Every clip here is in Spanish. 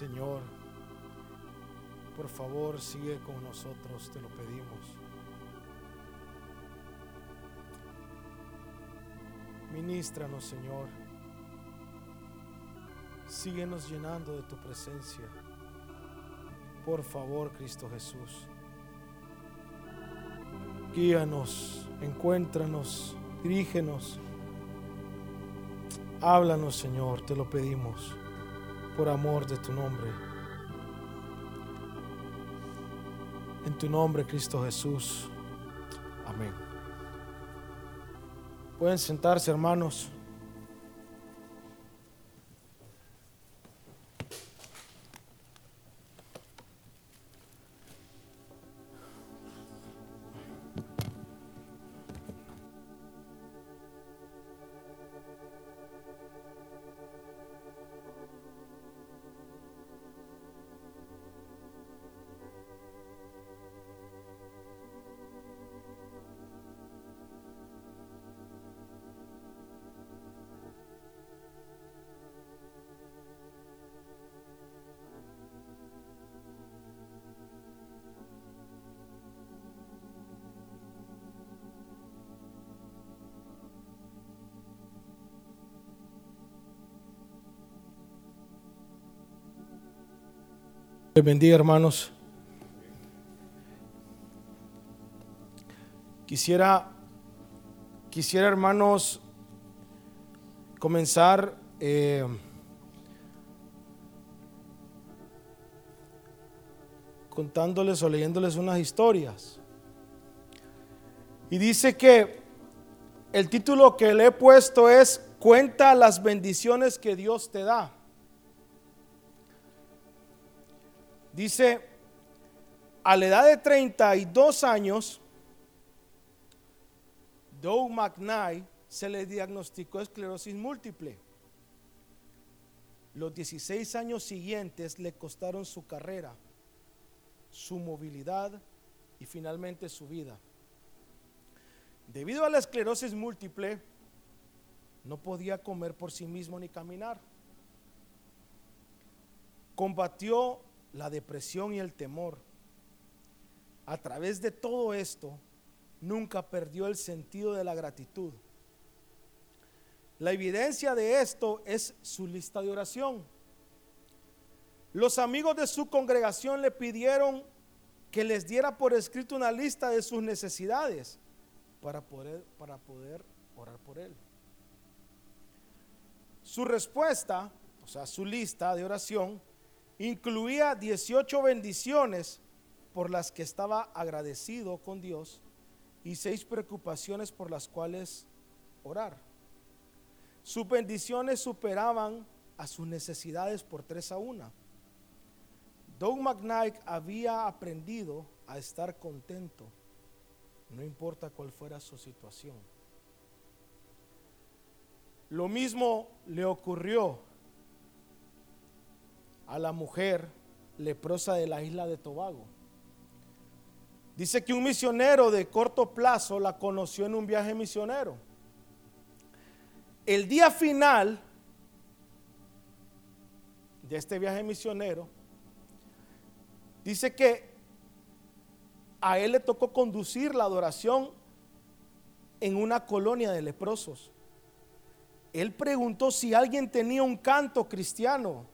Señor, por favor sigue con nosotros, te lo pedimos. Ministranos, Señor. Síguenos llenando de tu presencia. Por favor, Cristo Jesús. Guíanos, encuéntranos, dirígenos. Háblanos, Señor, te lo pedimos, por amor de tu nombre. En tu nombre, Cristo Jesús. Amén. Pueden sentarse, hermanos. Les bendiga, hermanos. Quisiera, quisiera, hermanos, comenzar eh, contándoles o leyéndoles unas historias. Y dice que el título que le he puesto es Cuenta las bendiciones que Dios te da. Dice, a la edad de 32 años, Doug McKnight se le diagnosticó esclerosis múltiple. Los 16 años siguientes le costaron su carrera, su movilidad y finalmente su vida. Debido a la esclerosis múltiple, no podía comer por sí mismo ni caminar. Combatió la depresión y el temor. A través de todo esto, nunca perdió el sentido de la gratitud. La evidencia de esto es su lista de oración. Los amigos de su congregación le pidieron que les diera por escrito una lista de sus necesidades para poder, para poder orar por él. Su respuesta, o sea, su lista de oración, incluía 18 bendiciones por las que estaba agradecido con Dios y seis preocupaciones por las cuales orar. Sus bendiciones superaban a sus necesidades por tres a una. Doug McKnight había aprendido a estar contento, no importa cuál fuera su situación. Lo mismo le ocurrió a la mujer leprosa de la isla de Tobago. Dice que un misionero de corto plazo la conoció en un viaje misionero. El día final de este viaje misionero, dice que a él le tocó conducir la adoración en una colonia de leprosos él preguntó si alguien tenía un canto cristiano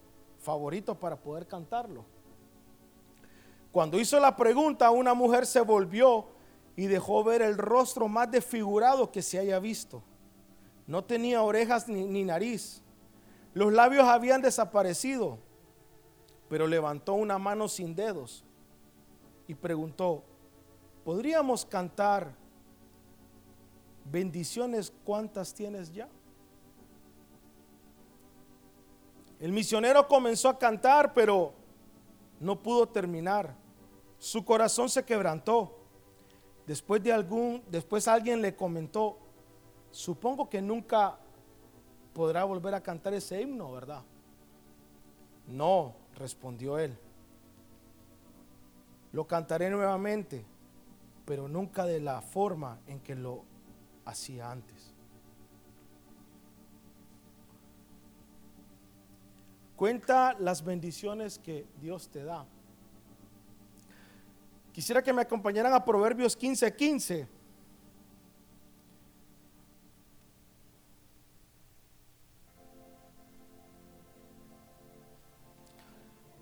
favorito para poder cantarlo. Cuando hizo la pregunta, una mujer se volvió y dejó ver el rostro más desfigurado que se haya visto. No tenía orejas ni, nariz. Los labios habían desaparecido, pero levantó una mano sin dedos y preguntó, ¿podríamos cantar bendiciones cuántas tienes ya? El misionero comenzó a cantar, pero no pudo terminar. Su corazón se quebrantó. Después de algún, después alguien le comentó, supongo que nunca podrá volver a cantar ese himno, ¿verdad? No, respondió él. Lo cantaré nuevamente, pero nunca de la forma en que lo hacía antes. Cuenta las bendiciones que Dios te da. Quisiera que me acompañaran a Proverbios 15, 15.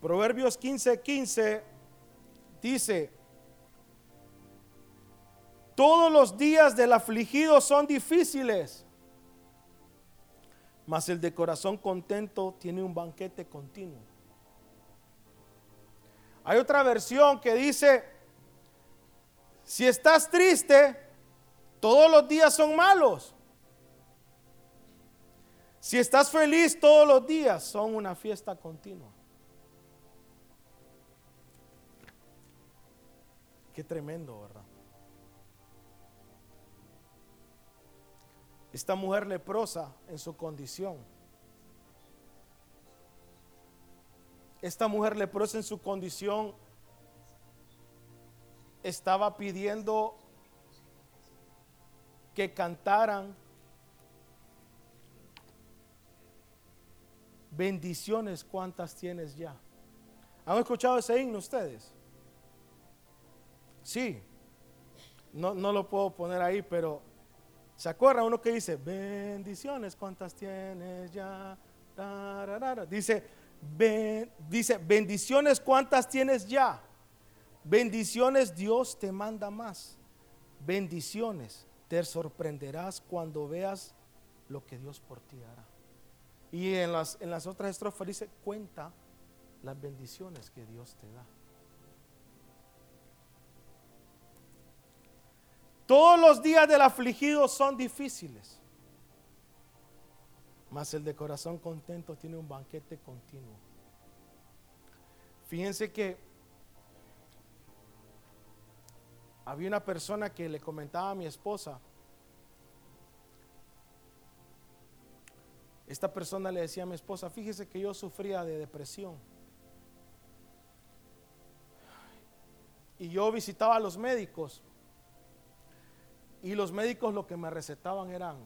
Proverbios 15, 15 dice, todos los días del afligido son difíciles, mas el de corazón contento tiene un banquete continuo. Hay otra versión que dice, si estás triste, todos los días son malos. Si estás feliz, todos los días son una fiesta continua. Qué tremendo, ¿verdad? Esta mujer leprosa en su condición. Esta mujer leprosa en su condición estaba pidiendo que cantaran bendiciones cuántas tienes ya. ¿Han escuchado ese himno ustedes? Sí, no, no lo puedo poner ahí, pero ¿se acuerda uno que dice, bendiciones, ¿cuántas tienes ya? Dice, dice, bendiciones, ¿cuántas tienes ya? Bendiciones, Dios te manda más. Bendiciones, te sorprenderás cuando veas lo que Dios por ti hará. Y en las, en las otras estrofas dice, cuenta las bendiciones que Dios te da. Todos los días del afligido son difíciles, mas el de corazón contento tiene un banquete continuo. Fíjense que había una persona que le comentaba a mi esposa, esta persona le decía a mi esposa, fíjese que yo sufría de depresión. Y yo visitaba a los médicos y los médicos lo que me recetaban eran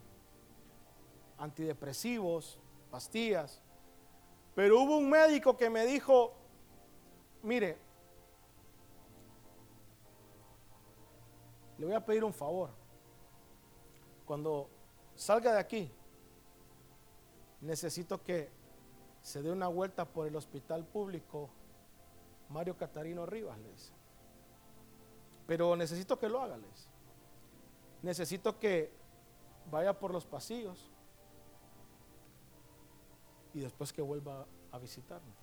antidepresivos, pastillas. Pero hubo un médico que me dijo, mire, le voy a pedir un favor. Cuando salga de aquí, necesito que se dé una vuelta por el hospital público Mario Catarino Rivas, le dice. Pero necesito que lo haga, les necesito que vaya por los pasillos y después que vuelva a visitarme.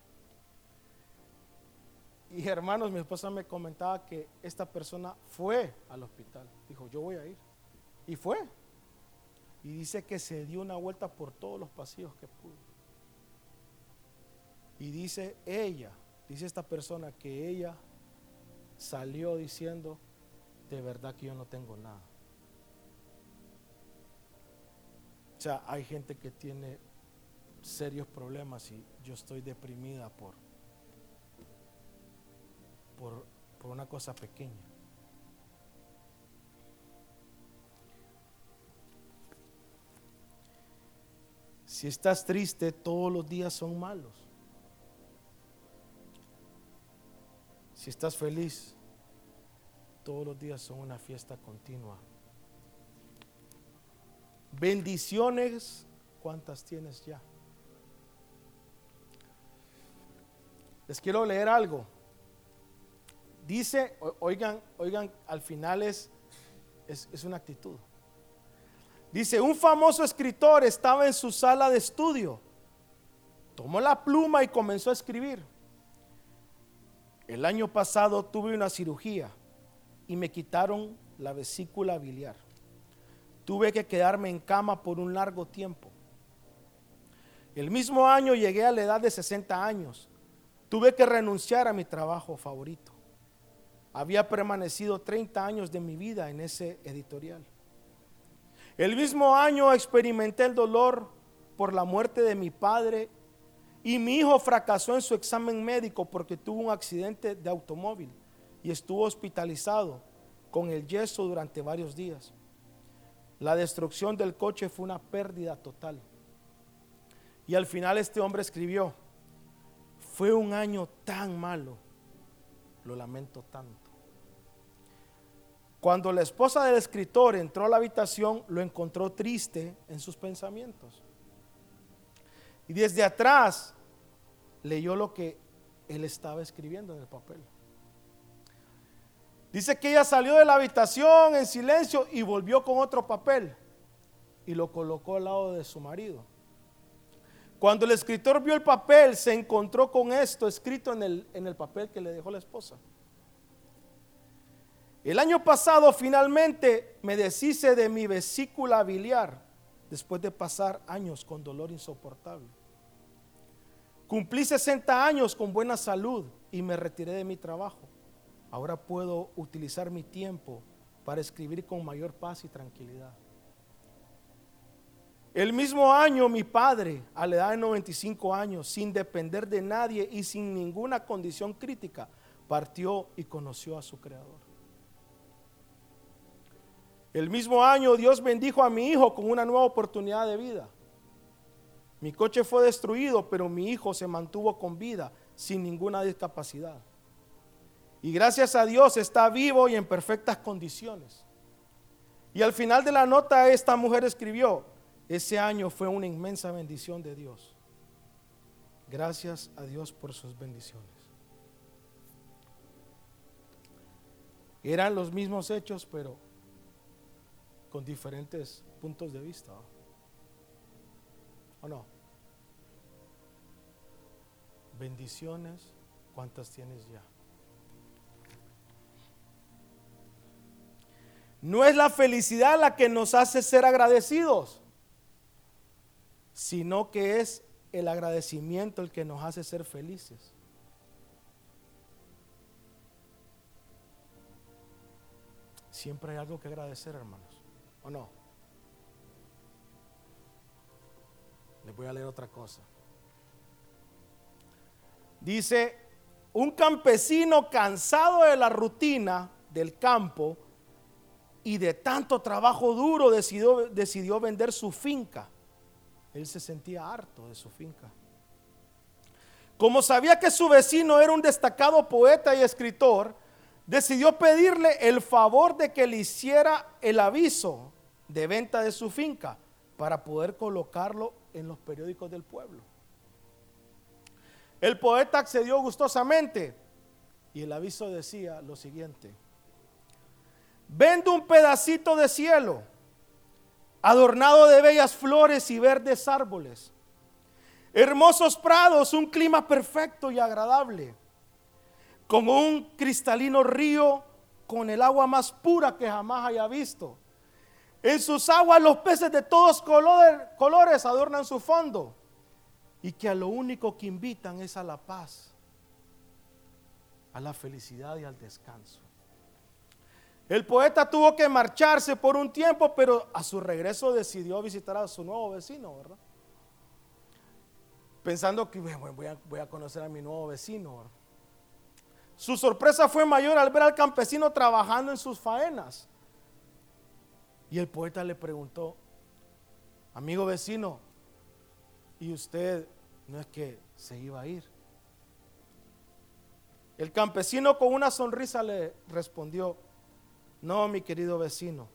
Y hermanos, mi esposa me comentaba que esta persona fue al hospital. Dijo, yo voy a ir. Y fue. Y dice que se dio una vuelta por todos los pasillos que pudo. Y dice ella, dice esta persona que ella salió diciendo, de verdad que yo no tengo nada. Hay gente que tiene serios problemas y yo estoy deprimida por, por, por una cosa pequeña. Si estás triste, todos los días son malos. Si estás feliz, todos los días son una fiesta continua. Bendiciones, ¿cuántas tienes ya? Les quiero leer algo. Dice, oigan, oigan, al final es, es, es una actitud. Dice, un famoso escritor estaba en su sala de estudio. Tomó la pluma y comenzó a escribir. El año pasado tuve una cirugía y me quitaron la vesícula biliar. Tuve que quedarme en cama por un largo tiempo. El mismo año llegué a la edad de 60 años. Tuve que renunciar a mi trabajo favorito. Había permanecido 30 años de mi vida en ese editorial. El mismo año experimenté el dolor por la muerte de mi padre y mi hijo fracasó en su examen médico porque tuvo un accidente de automóvil y estuvo hospitalizado con el yeso durante varios días. La destrucción del coche fue una pérdida total. Y al final este hombre escribió, Fue un año tan malo, lo lamento tanto. Cuando la esposa del escritor entró a la habitación, lo encontró triste en sus pensamientos. Y desde atrás leyó lo que él estaba escribiendo en el papel. Dice que ella salió de la habitación en silencio y volvió con otro papel y lo colocó al lado de su marido. Cuando el escritor vio el papel, se encontró con esto escrito en el, en el papel que le dejó la esposa. El año pasado finalmente me deshice de mi vesícula biliar después de pasar años con dolor insoportable. Cumplí 60 años con buena salud y me retiré de mi trabajo. Ahora puedo utilizar mi tiempo para escribir con mayor paz y tranquilidad. El mismo año mi padre, a la edad de 95 años, sin depender de nadie y sin ninguna condición crítica, partió y conoció a su creador. El mismo año Dios bendijo a mi hijo con una nueva oportunidad de vida. Mi coche fue destruido, pero mi hijo se mantuvo con vida, sin ninguna discapacidad. Y gracias a Dios está vivo y en perfectas condiciones. Y al final de la nota esta mujer escribió, ese año fue una inmensa bendición de Dios. Gracias a Dios por sus bendiciones. Eran los mismos hechos, pero con diferentes puntos de vista. ¿O no? Bendiciones, ¿cuántas tienes ya? No es la felicidad la que nos hace ser agradecidos, sino que es el agradecimiento el que nos hace ser felices. Siempre hay algo que agradecer, hermanos. ¿O no? Les voy a leer otra cosa. Dice, un campesino cansado de la rutina del campo y de tanto trabajo duro decidió, decidió vender su finca. Él se sentía harto de su finca. Como sabía que su vecino era un destacado poeta y escritor, decidió pedirle el favor de que le hiciera el aviso de venta de su finca para poder colocarlo en los periódicos del pueblo. El poeta accedió gustosamente y el aviso decía lo siguiente. Vendo un pedacito de cielo, adornado de bellas flores y verdes árboles, hermosos prados, un clima perfecto y agradable, como un cristalino río con el agua más pura que jamás haya visto. En sus aguas los peces de todos colores adornan su fondo y que a lo único que invitan es a la paz, a la felicidad y al descanso. El poeta tuvo que marcharse por un tiempo, pero a su regreso decidió visitar a su nuevo vecino, ¿verdad? Pensando que voy a, conocer a mi nuevo vecino. Su sorpresa fue mayor al ver al campesino trabajando en sus faenas. Y el poeta le preguntó, amigo vecino, ¿y usted no es que se iba a ir? El campesino con una sonrisa le respondió, no, mi querido vecino.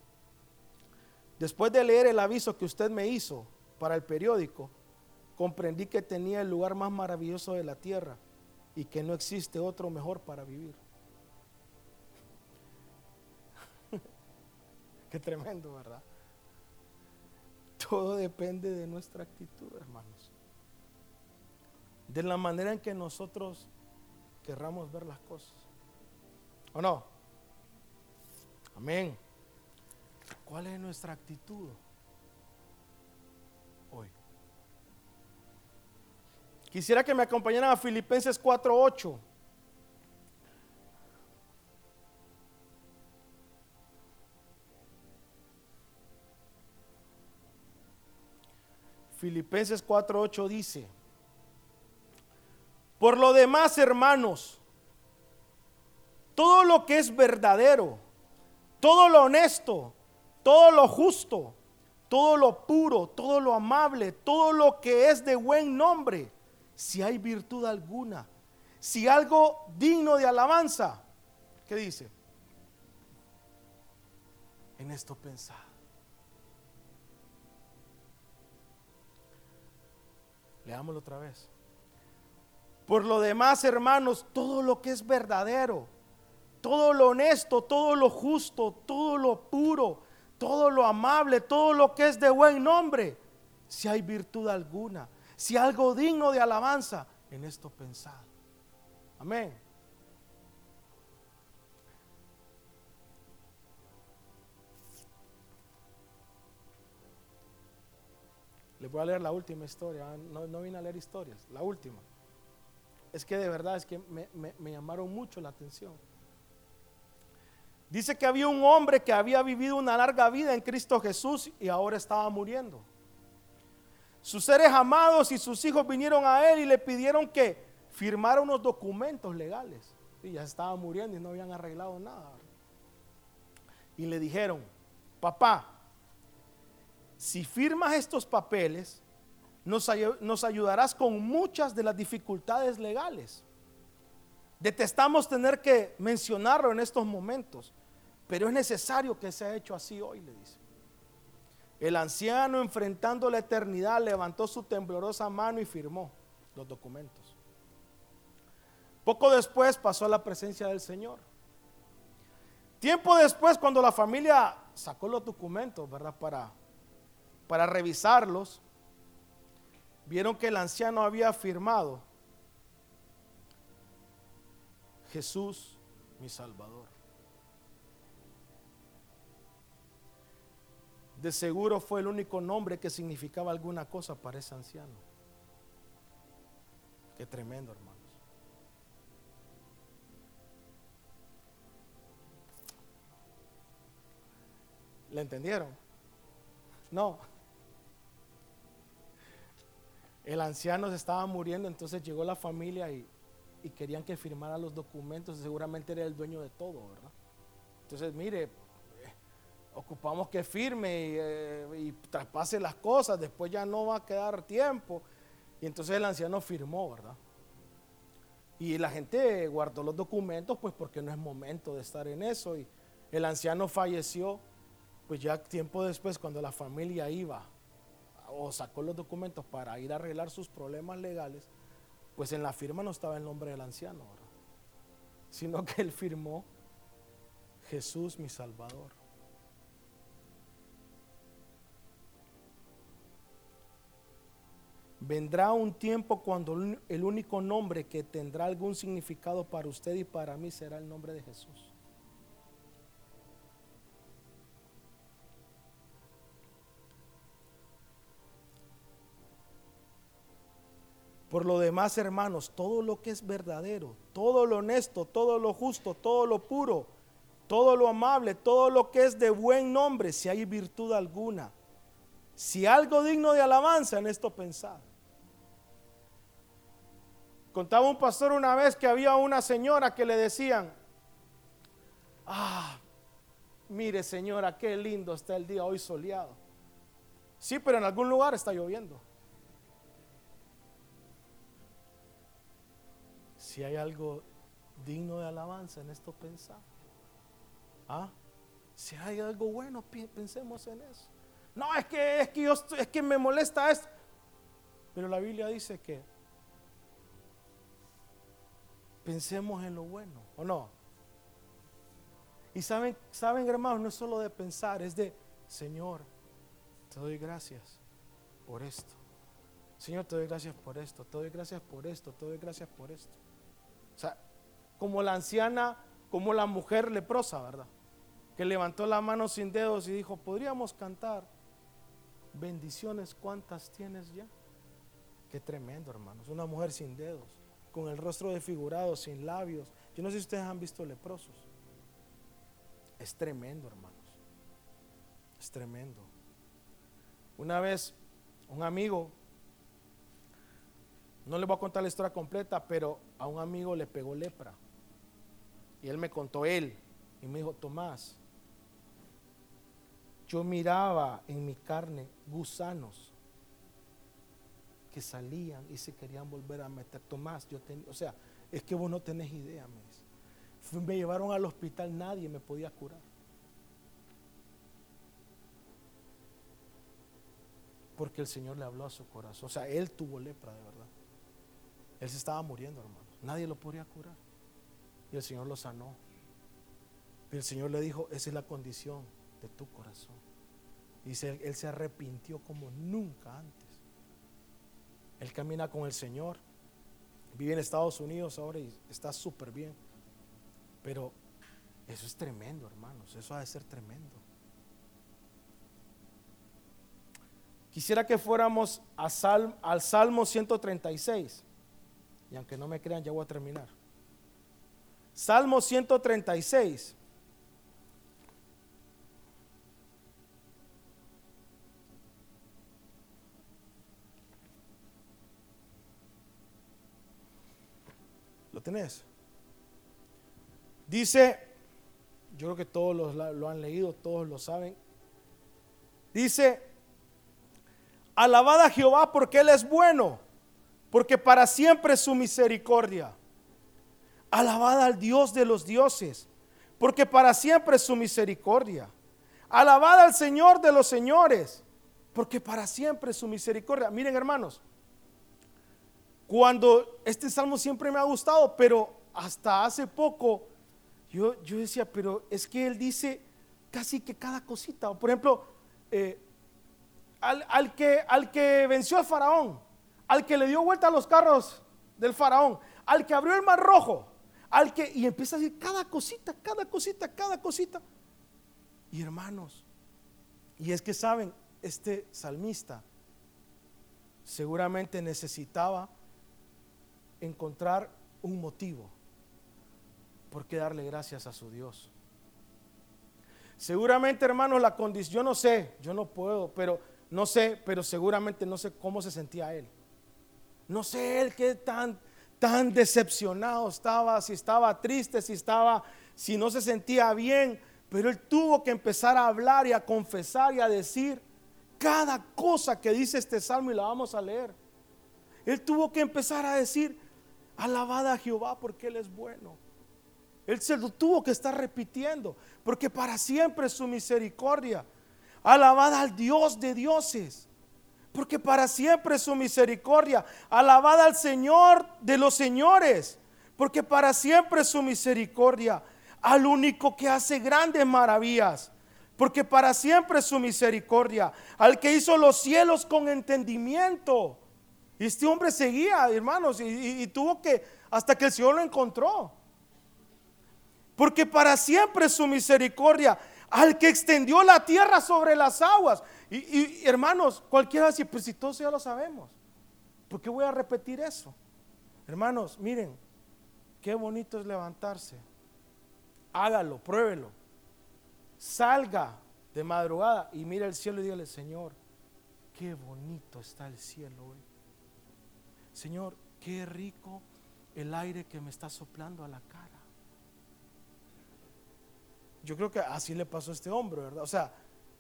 Después de leer el aviso que usted me hizo para el periódico, comprendí que tenía el lugar más maravilloso de la tierra y que no existe otro mejor para vivir. Qué tremendo, ¿verdad? Todo depende de nuestra actitud, hermanos. De la manera en que nosotros querramos ver las cosas. ¿O no? Amén. ¿Cuál es nuestra actitud hoy? Quisiera que me acompañaran a Filipenses 4:8. Filipenses 4:8 dice, por lo demás, hermanos, todo lo que es verdadero, todo lo honesto, todo lo justo, todo lo puro, todo lo amable, todo lo que es de buen nombre, si hay virtud alguna, si algo digno de alabanza. ¿Qué dice? En esto pensar. Leámoslo otra vez. Por lo demás, hermanos, todo lo que es verdadero, todo lo honesto, todo lo justo, todo lo puro, todo lo amable, todo lo que es de buen nombre, si hay virtud alguna, si algo digno de alabanza, en esto pensad. Amén. Les voy a leer la última historia. No, no vine a leer historias, la última. Es que de verdad es que me llamaron mucho la atención. Dice que había un hombre que había vivido una larga vida en Cristo Jesús y ahora estaba muriendo. Sus seres amados y sus hijos vinieron a él y le pidieron que firmara unos documentos legales. Y ya estaba muriendo y no habían arreglado nada. Y le dijeron, papá, si firmas estos papeles, nos, nos ayudarás con muchas de las dificultades legales. Detestamos tener que mencionarlo en estos momentos, pero es necesario que sea hecho así hoy, le dice. El anciano, enfrentando la eternidad, levantó su temblorosa mano y firmó los documentos. Poco después pasó a la presencia del Señor. Tiempo después, cuando la familia sacó los documentos, ¿verdad? Para, para revisarlos, vieron que el anciano había firmado, Jesús mi Salvador. De seguro fue el único nombre que significaba alguna cosa para ese anciano. Qué tremendo, hermanos. ¿Le entendieron? No. El anciano se estaba muriendo, entonces llegó la familia y, querían que firmara los documentos. Seguramente era el dueño de todo, ¿verdad? Entonces, mire, ocupamos que firme y, eh, traspase las cosas, después ya no va a quedar tiempo. Y entonces el anciano firmó, ¿verdad? Y la gente guardó los documentos, pues porque no es momento de estar en eso. Y el anciano falleció, pues ya tiempo después, cuando la familia iba o sacó los documentos para ir a arreglar sus problemas legales, pues en la firma no estaba el nombre del anciano, ¿verdad? Sino que él firmó Jesús mi Salvador. Vendrá un tiempo cuando el único nombre que tendrá algún significado para usted y para mí será el nombre de Jesús. Por lo demás, hermanos, todo lo que es verdadero, todo lo honesto, todo lo justo, todo lo puro, todo lo amable, todo lo que es de buen nombre, si hay virtud alguna, si algo digno de alabanza en esto pensad. Contaba un pastor una vez que había una señora que le decían, ah, mire señora, qué lindo está el día hoy soleado. Sí, pero en algún lugar está lloviendo. Si hay algo digno de alabanza en esto pensar. ¿Ah? Si hay algo bueno, pensemos en eso. No, es que es que yo es que me molesta esto. Pero la Biblia dice que pensemos en lo bueno, ¿o no? Y saben, saben hermanos, no es solo de pensar, es de, Señor, te doy gracias por esto. Señor, te doy gracias por esto, te doy gracias por esto, te doy gracias por esto. O sea, como la anciana, como la mujer leprosa, ¿verdad? Que levantó la mano sin dedos y dijo, podríamos cantar bendiciones, ¿cuántas tienes ya? Qué tremendo, hermanos, una mujer sin dedos con el rostro desfigurado, sin labios. Yo no sé si ustedes han visto leprosos. Es tremendo, hermanos. Es tremendo. Una vez, un amigo, no le voy a contar la historia completa, pero a un amigo le pegó lepra. Y él me contó él. Y me dijo, Tomás, yo miraba en mi carne gusanos que salían y se querían volver a meter. Tomás, yo o sea, es que vos no tenés idea, me. Me llevaron al hospital, nadie me podía curar. Porque el Señor le habló a su corazón. O sea, él tuvo lepra de verdad. Él se estaba muriendo, hermano. Nadie lo podía curar. Y el Señor lo sanó. Y el Señor le dijo, esa es la condición de tu corazón. Y él se arrepintió como nunca antes. Él camina con el Señor. Vive en Estados Unidos ahora y está súper bien. Pero eso es tremendo, hermanos. Eso ha de ser tremendo. Quisiera que fuéramos al Salmo 136. Y aunque no me crean, ya voy a terminar. Salmo 136. ¿Lo tenés? Dice, yo creo que todos lo han leído, todos lo saben. Dice, alabad a Jehová porque Él es bueno, porque para siempre es su misericordia. Alabad al Dios de los dioses, porque para siempre es su misericordia. Alabad al Señor de los señores, porque para siempre es su misericordia. Miren hermanos, cuando este salmo siempre me ha gustado, pero hasta hace poco yo, yo decía, pero es que él dice casi que cada cosita. Por ejemplo, eh, al, que, al que venció al faraón, al que le dio vuelta a los carros del faraón, al que abrió el mar rojo, al que, y empieza a decir cada cosita, cada cosita, cada cosita. Y hermanos, y es que saben, este salmista seguramente necesitaba encontrar un motivo por qué darle gracias a su Dios. Seguramente, hermanos, la condición, yo no sé, yo no puedo, pero no sé, pero seguramente no sé cómo se sentía él. No sé él qué tan, tan decepcionado estaba, si estaba triste, si estaba, si no se sentía bien, pero él tuvo que empezar a hablar y a confesar y a decir cada cosa que dice este salmo y la vamos a leer. Él tuvo que empezar a decir, Alabada a Jehová porque Él es bueno. Él se lo tuvo que estar repitiendo porque para siempre es su misericordia. Alabada al Dios de dioses porque para siempre es su misericordia. Alabada al Señor de los señores porque para siempre es su misericordia. Al único que hace grandes maravillas porque para siempre es su misericordia. Al que hizo los cielos con entendimiento y este hombre seguía, hermanos, y, tuvo que, hasta que el Señor lo encontró. Porque para siempre su misericordia al que extendió la tierra sobre las aguas. Y, hermanos, cualquiera dice, pues si todos ya lo sabemos, ¿por qué voy a repetir eso? Hermanos, miren, qué bonito es levantarse. Hágalo, pruébelo. Salga de madrugada y mire el cielo y dígale, Señor, qué bonito está el cielo hoy. Señor, qué rico el aire que me está soplando a la cara. Yo creo que así le pasó a este hombre, ¿verdad? O sea,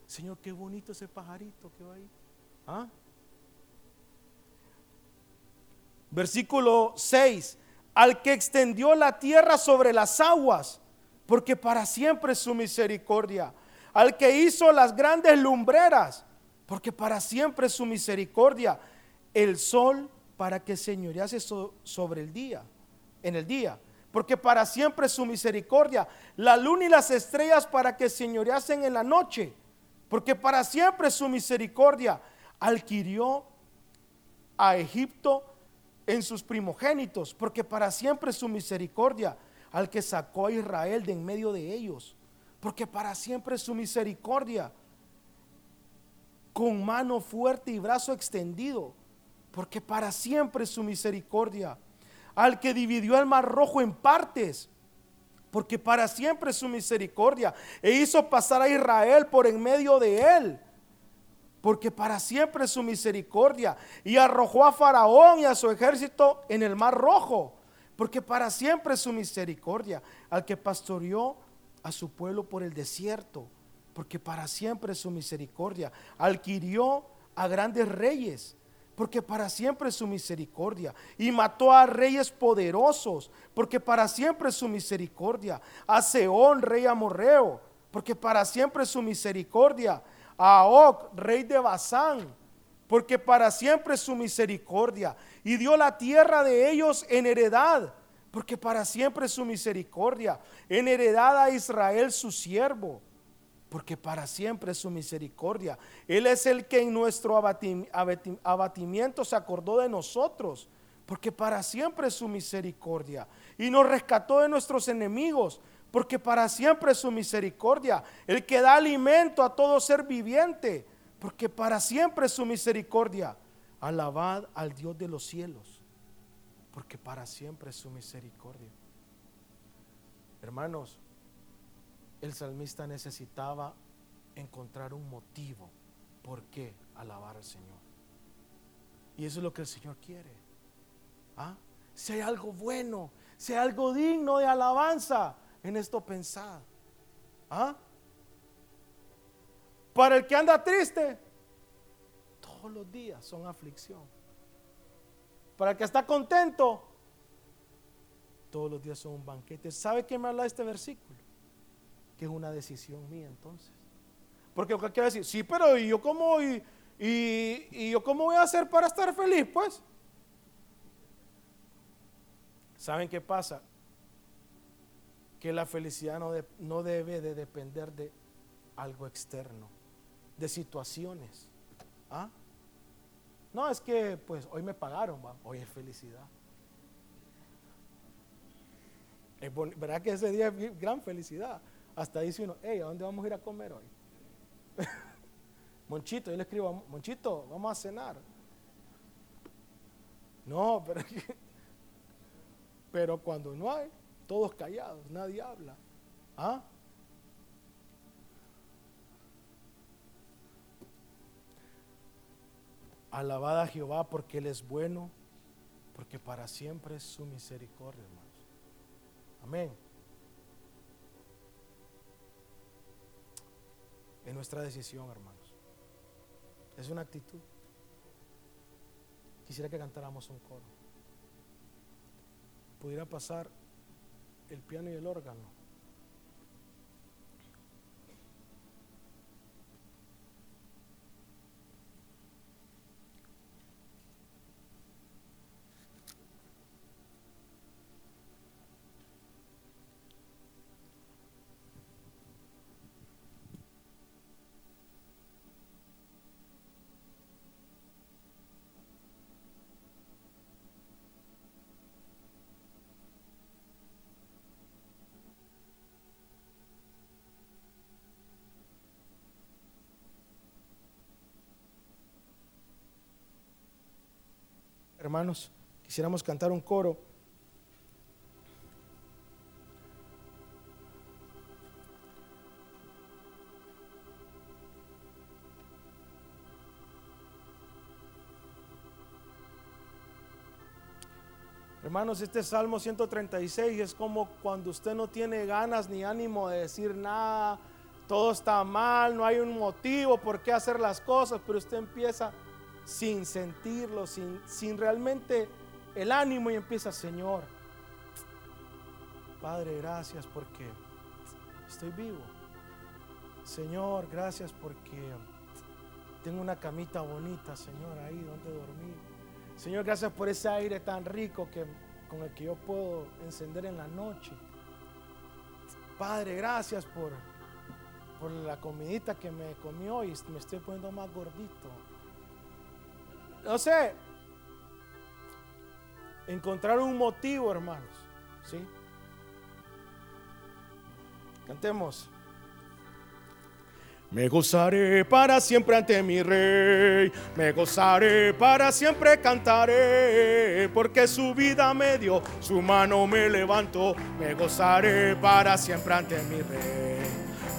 Señor, qué bonito ese pajarito que va ahí. ¿Ah? Versículo 6. Al que extendió la tierra sobre las aguas, porque para siempre su misericordia. Al que hizo las grandes lumbreras, porque para siempre su misericordia. El sol para que señorease sobre el día, en el día, porque para siempre su misericordia. La luna y las estrellas para que señoreasen en la noche, porque para siempre su misericordia. Adquirió a Egipto en sus primogénitos, porque para siempre su misericordia. Al que sacó a Israel de en medio de ellos, porque para siempre su misericordia. Con mano fuerte y brazo extendido porque para siempre su misericordia. Al que dividió el mar rojo en partes, porque para siempre su misericordia. E hizo pasar a Israel por en medio de él, porque para siempre su misericordia. Y arrojó a Faraón y a su ejército en el mar rojo, porque para siempre su misericordia. Al que pastoreó a su pueblo por el desierto, porque para siempre su misericordia. Al que a grandes reyes porque para siempre es su misericordia. Y mató a reyes poderosos, porque para siempre es su misericordia. A Seón, rey amorreo, porque para siempre es su misericordia. A Og, rey de Basán, porque para siempre es su misericordia. Y dio la tierra de ellos en heredad, porque para siempre es su misericordia. En heredad a Israel su siervo porque para siempre es su misericordia. Él es el que en nuestro abatimiento se acordó de nosotros, porque para siempre es su misericordia. Y nos rescató de nuestros enemigos, porque para siempre es su misericordia. El que da alimento a todo ser viviente, porque para siempre es su misericordia. Alabad al Dios de los cielos, porque para siempre es su misericordia. Hermanos, el salmista necesitaba encontrar un motivo por qué alabar al Señor. Y eso es lo que el Señor quiere. ¿Ah? Si hay algo bueno, si hay algo digno de alabanza, en esto pensad. ¿Ah? Para el que anda triste, todos los días son aflicción. Para el que está contento, todos los días son un banquete. ¿Sabe qué me habla este versículo? Que es una decisión mía entonces. Porque quiere decir, sí, pero ¿y yo cómo, y, y, yo cómo voy a hacer para estar feliz? Pues, ¿saben qué pasa? Que la felicidad no, no debe de depender de algo externo, de situaciones. ¿Ah? No, es que pues hoy me pagaron, hoy es felicidad. Es ¿Verdad que ese día es gran felicidad? Hasta dice uno, hey, ¿a dónde vamos a ir a comer hoy? Monchito, yo le escribo, Monchito, vamos a cenar. No, pero, pero cuando no hay, todos callados, nadie habla. ¿Ah? Alabada a Jehová porque Él es bueno, porque para siempre es su misericordia, hermanos. Amén. En nuestra decisión, hermanos. Es una actitud. Quisiera que cantáramos un coro. Pudiera pasar el piano y el órgano. Hermanos, quisiéramos cantar un coro. Hermanos, este Salmo 136 es como cuando usted no tiene ganas ni ánimo de decir nada, todo está mal, no hay un motivo por qué hacer las cosas, pero usted empieza sin sentirlo, sin, sin realmente el ánimo y empieza, Señor, Padre, gracias porque estoy vivo. Señor, gracias porque tengo una camita bonita, Señor, ahí donde dormir. Señor, gracias por ese aire tan rico que, con el que yo puedo encender en la noche. Padre, gracias por, por la comidita que me comió y me estoy poniendo más gordito no sé, encontrar un motivo, hermanos. ¿Sí? Cantemos. Me gozaré para siempre ante mi rey, me gozaré para siempre cantaré, porque su vida me dio, su mano me levantó, me gozaré para siempre ante mi rey.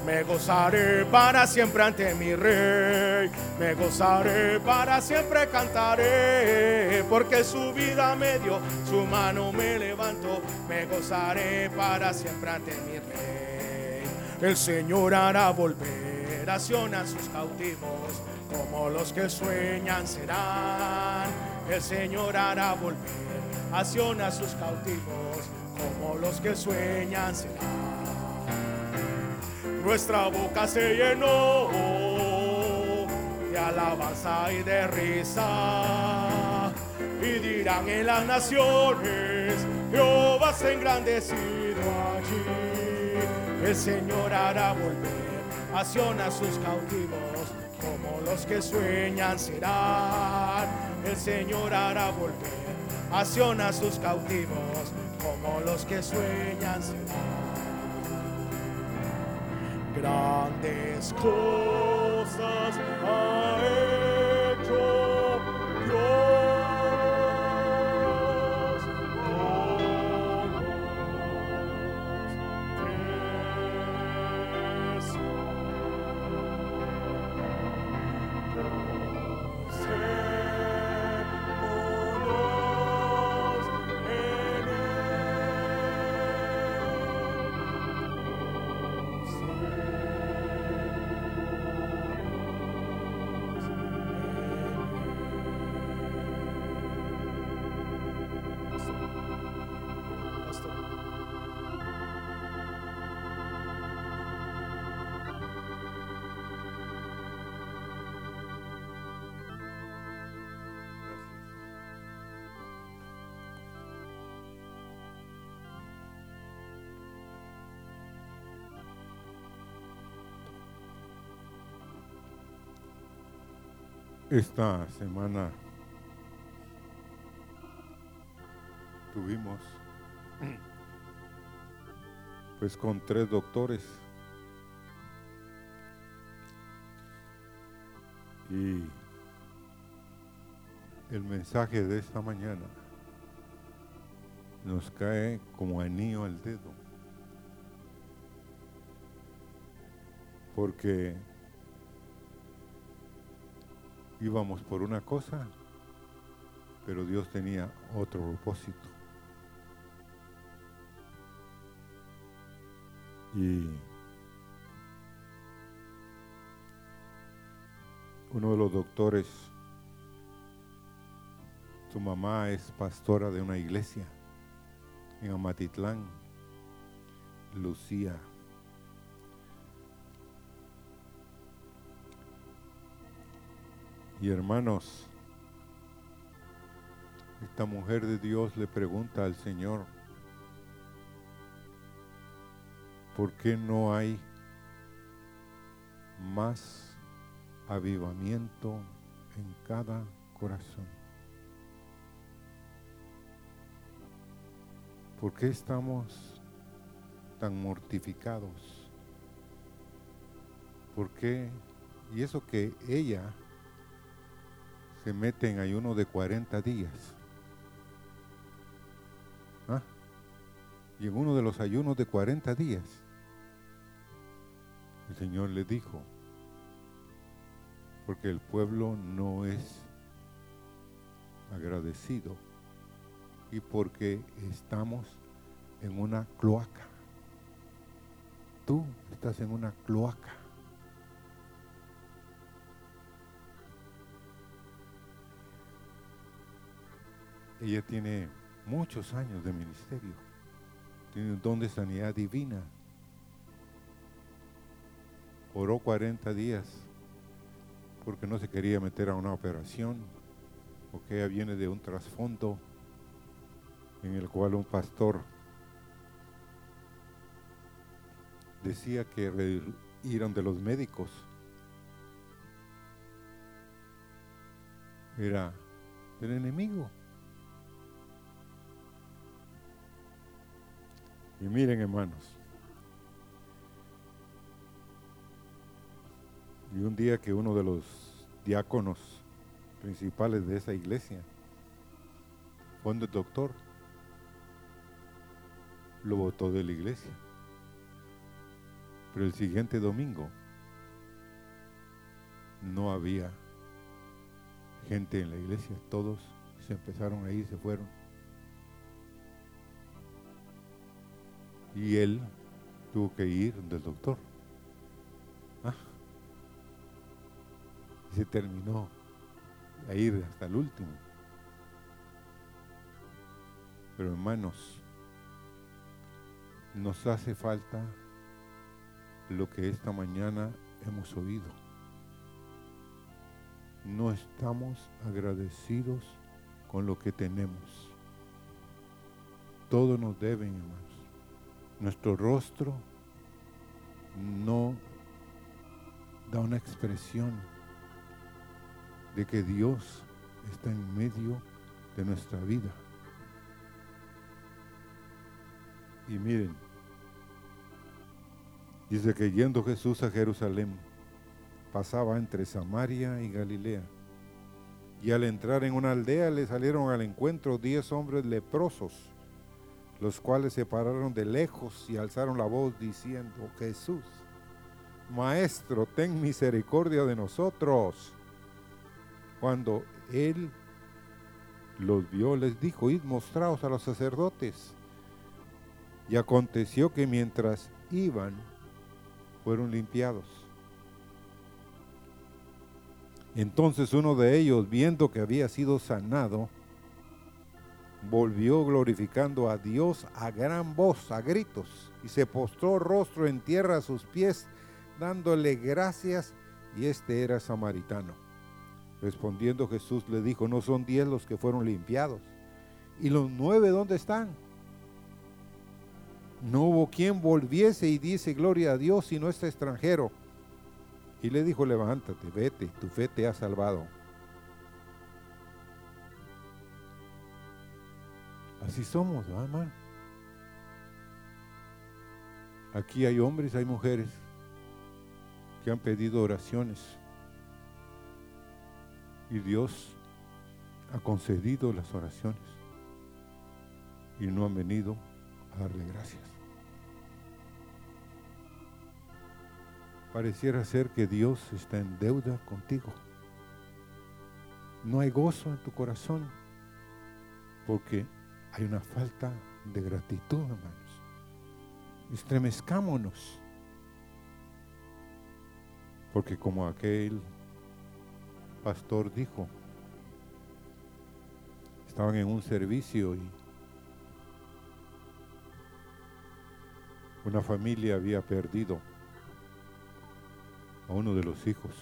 Me gozaré para siempre ante mi rey. Me gozaré para siempre cantaré. Porque su vida me dio, su mano me levantó. Me gozaré para siempre ante mi rey. El Señor hará volver a sus cautivos como los que sueñan serán. El Señor hará volver a sus cautivos, como los que sueñan serán. Nuestra boca se llenó de alabanza y de risa. Y dirán en las naciones, Jehová se engrandecido allí. El Señor hará volver a a sus cautivos, como los que sueñan serán. El Señor hará volver a a sus cautivos, como los que sueñan serán grandes cosas ha hecho Esta semana tuvimos pues con tres doctores. Y el mensaje de esta mañana nos cae como anillo al dedo. Porque íbamos por una cosa, pero Dios tenía otro propósito. Y uno de los doctores, su mamá es pastora de una iglesia en Amatitlán, Lucía. Y hermanos, esta mujer de Dios le pregunta al Señor, ¿por qué no hay más avivamiento en cada corazón? ¿Por qué estamos tan mortificados? ¿Por qué? Y eso que ella se mete en ayuno de 40 días. ¿Ah? Y en uno de los ayunos de 40 días, el Señor le dijo, porque el pueblo no es agradecido y porque estamos en una cloaca. Tú estás en una cloaca. Ella tiene muchos años de ministerio. Tiene un don de sanidad divina. Oró 40 días porque no se quería meter a una operación, porque ella viene de un trasfondo en el cual un pastor decía que ir de los médicos era el enemigo. Y miren hermanos, y un día que uno de los diáconos principales de esa iglesia, fue el doctor, lo votó de la iglesia. Pero el siguiente domingo no había gente en la iglesia, todos se empezaron a ir, se fueron. Y él tuvo que ir del doctor. Ah. Y se terminó a ir hasta el último. Pero hermanos, nos hace falta lo que esta mañana hemos oído. No estamos agradecidos con lo que tenemos. Todo nos deben, hermanos. Nuestro rostro no da una expresión de que Dios está en medio de nuestra vida. Y miren, dice que yendo Jesús a Jerusalén, pasaba entre Samaria y Galilea. Y al entrar en una aldea le salieron al encuentro diez hombres leprosos, los cuales se pararon de lejos y alzaron la voz diciendo, Jesús, Maestro, ten misericordia de nosotros. Cuando él los vio, les dijo, id mostraos a los sacerdotes. Y aconteció que mientras iban, fueron limpiados. Entonces uno de ellos, viendo que había sido sanado, volvió glorificando a Dios a gran voz, a gritos, y se postró rostro en tierra a sus pies, dándole gracias, y este era samaritano. Respondiendo Jesús le dijo, no son diez los que fueron limpiados. ¿Y los nueve dónde están? No hubo quien volviese y dice gloria a Dios sino este extranjero. Y le dijo, levántate, vete, tu fe te ha salvado. Así somos, hermano. Aquí hay hombres, hay mujeres que han pedido oraciones. Y Dios ha concedido las oraciones. Y no han venido a darle gracias. Pareciera ser que Dios está en deuda contigo. No hay gozo en tu corazón porque hay una falta de gratitud, hermanos. Estremezcámonos. Porque como aquel pastor dijo, estaban en un servicio y una familia había perdido a uno de los hijos.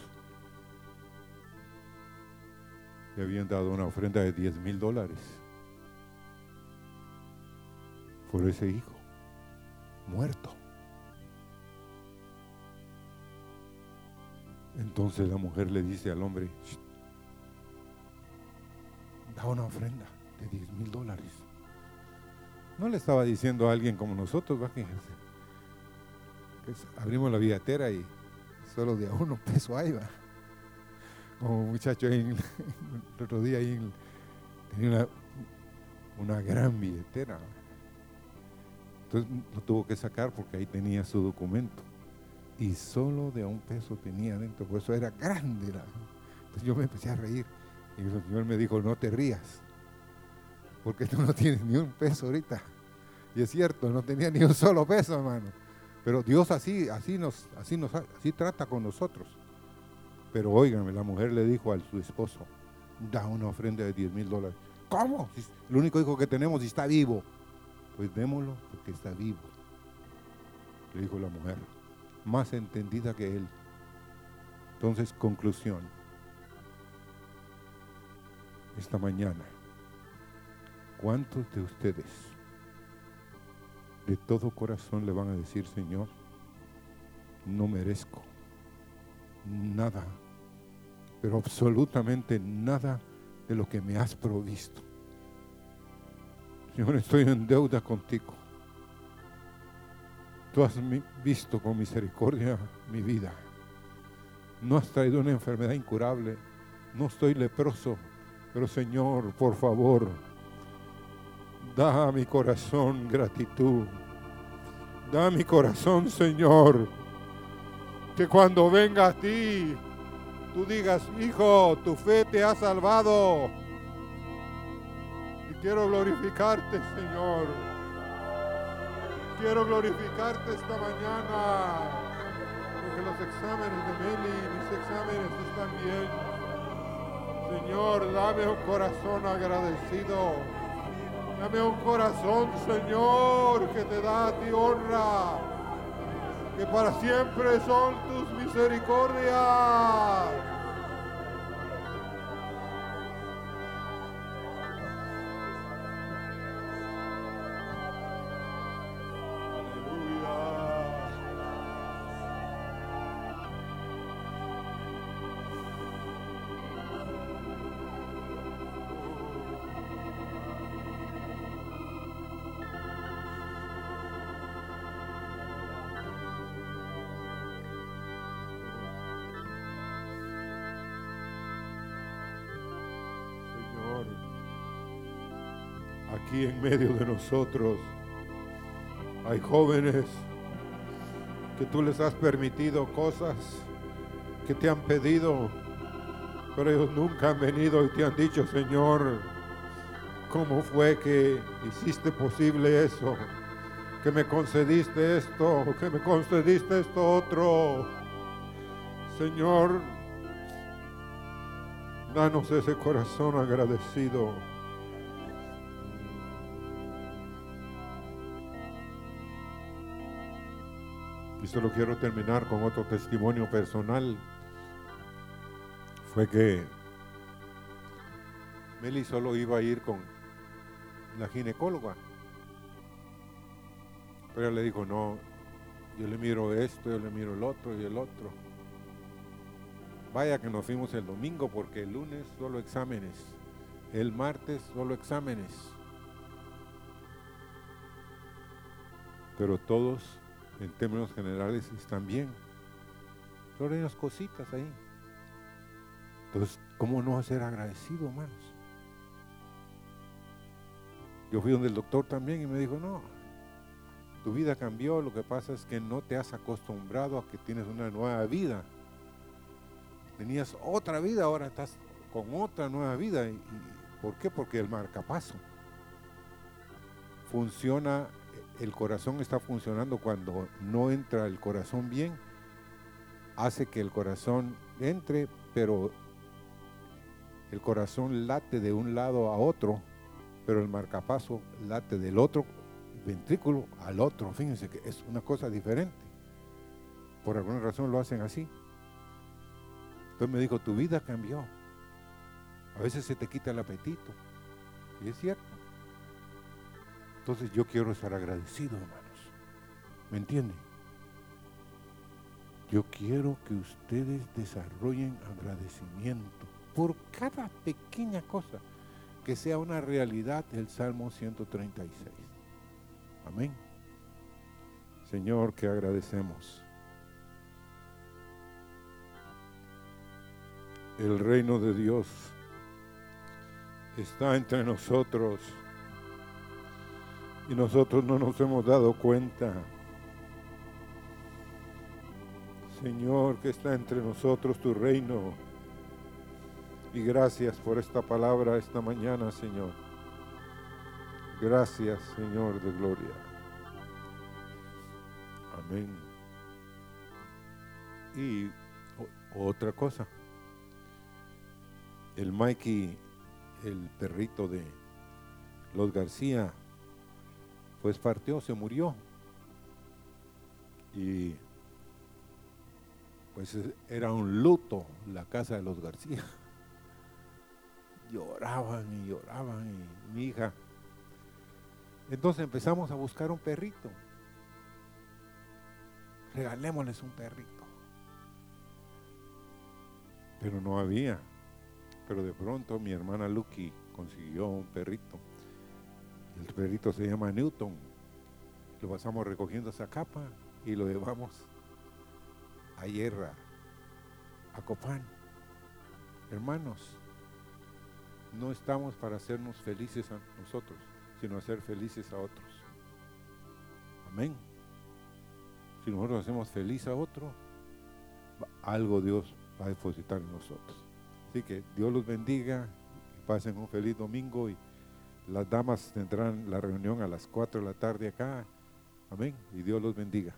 Le habían dado una ofrenda de 10 mil dólares por ese hijo muerto. Entonces la mujer le dice al hombre, da una ofrenda de 10 mil dólares. No le estaba diciendo a alguien como nosotros, va, abrimos la billetera y solo de a uno peso ahí va. Como muchacho ahí, el otro día ahí tenía una, gran billetera. Entonces lo tuvo que sacar porque ahí tenía su documento. Y solo de un peso tenía dentro, por eso era grande. Entonces yo me empecé a reír. Y el Señor me dijo, no te rías, porque tú no tienes ni un peso ahorita. Y es cierto, no tenía ni un solo peso, hermano. Pero Dios así, así nos, así nos, así trata con nosotros. Pero óigame, la mujer le dijo a su esposo, da una ofrenda de 10 mil dólares. ¿Cómo? el único hijo que tenemos está vivo. Pues démoslo porque está vivo. Le dijo la mujer, más entendida que él. Entonces, conclusión. Esta mañana, ¿cuántos de ustedes de todo corazón le van a decir, Señor, no merezco nada, pero absolutamente nada de lo que me has provisto. Señor, estoy en deuda contigo. Tú has visto con misericordia mi vida. No has traído una enfermedad incurable. No estoy leproso. Pero Señor, por favor, da a mi corazón gratitud. Da mi corazón, Señor. Que cuando venga a ti, tú digas, hijo, tu fe te ha salvado. Quiero glorificarte, Señor. Quiero glorificarte esta mañana. que los exámenes de Meli, mis exámenes están bien. Señor, dame un corazón agradecido. Dame un corazón, Señor, que te da a ti honra. Que para siempre son tus misericordias. En medio de nosotros hay jóvenes que tú les has permitido cosas que te han pedido, pero ellos nunca han venido y te han dicho, Señor, ¿cómo fue que hiciste posible eso? Que me concediste esto, que me concediste esto otro. Señor, danos ese corazón agradecido. Solo quiero terminar con otro testimonio personal. Fue que Meli solo iba a ir con la ginecóloga. Pero ella le dijo, no, yo le miro esto, yo le miro el otro y el otro. Vaya que nos fuimos el domingo porque el lunes solo exámenes, el martes solo exámenes. Pero todos en términos generales están bien. Solo hay unas cositas ahí. Entonces, ¿cómo no ser agradecido, hermanos? Yo fui donde el doctor también y me dijo, no, tu vida cambió, lo que pasa es que no te has acostumbrado a que tienes una nueva vida. Tenías otra vida, ahora estás con otra nueva vida. ¿Y, ¿Por qué? Porque el marcapaso funciona el corazón está funcionando cuando no entra el corazón bien, hace que el corazón entre, pero el corazón late de un lado a otro, pero el marcapaso late del otro ventrículo al otro. Fíjense que es una cosa diferente. Por alguna razón lo hacen así. Entonces me dijo, tu vida cambió. A veces se te quita el apetito. Y es cierto. Entonces yo quiero estar agradecido, hermanos. ¿Me entienden? Yo quiero que ustedes desarrollen agradecimiento por cada pequeña cosa que sea una realidad del Salmo 136. Amén. Señor, que agradecemos. El reino de Dios está entre nosotros y nosotros no nos hemos dado cuenta. Señor, que está entre nosotros tu reino. Y gracias por esta palabra esta mañana, Señor. Gracias, Señor de gloria. Amén. Y otra cosa. El Mikey, el perrito de los García, pues partió, se murió. Y pues era un luto la casa de los García. Lloraban y lloraban y mi hija. Entonces empezamos a buscar un perrito. Regalémosles un perrito. Pero no había. Pero de pronto mi hermana Lucky consiguió un perrito. El perrito se llama Newton. Lo pasamos recogiendo esa capa y lo llevamos a Hierra, a Copán. Hermanos, no estamos para hacernos felices a nosotros, sino hacer felices a otros. Amén. Si nosotros hacemos feliz a otro, algo Dios va a depositar en nosotros. Así que Dios los bendiga, pasen un feliz domingo y las damas tendrán la reunión a las 4 de la tarde acá. Amén. Y Dios los bendiga.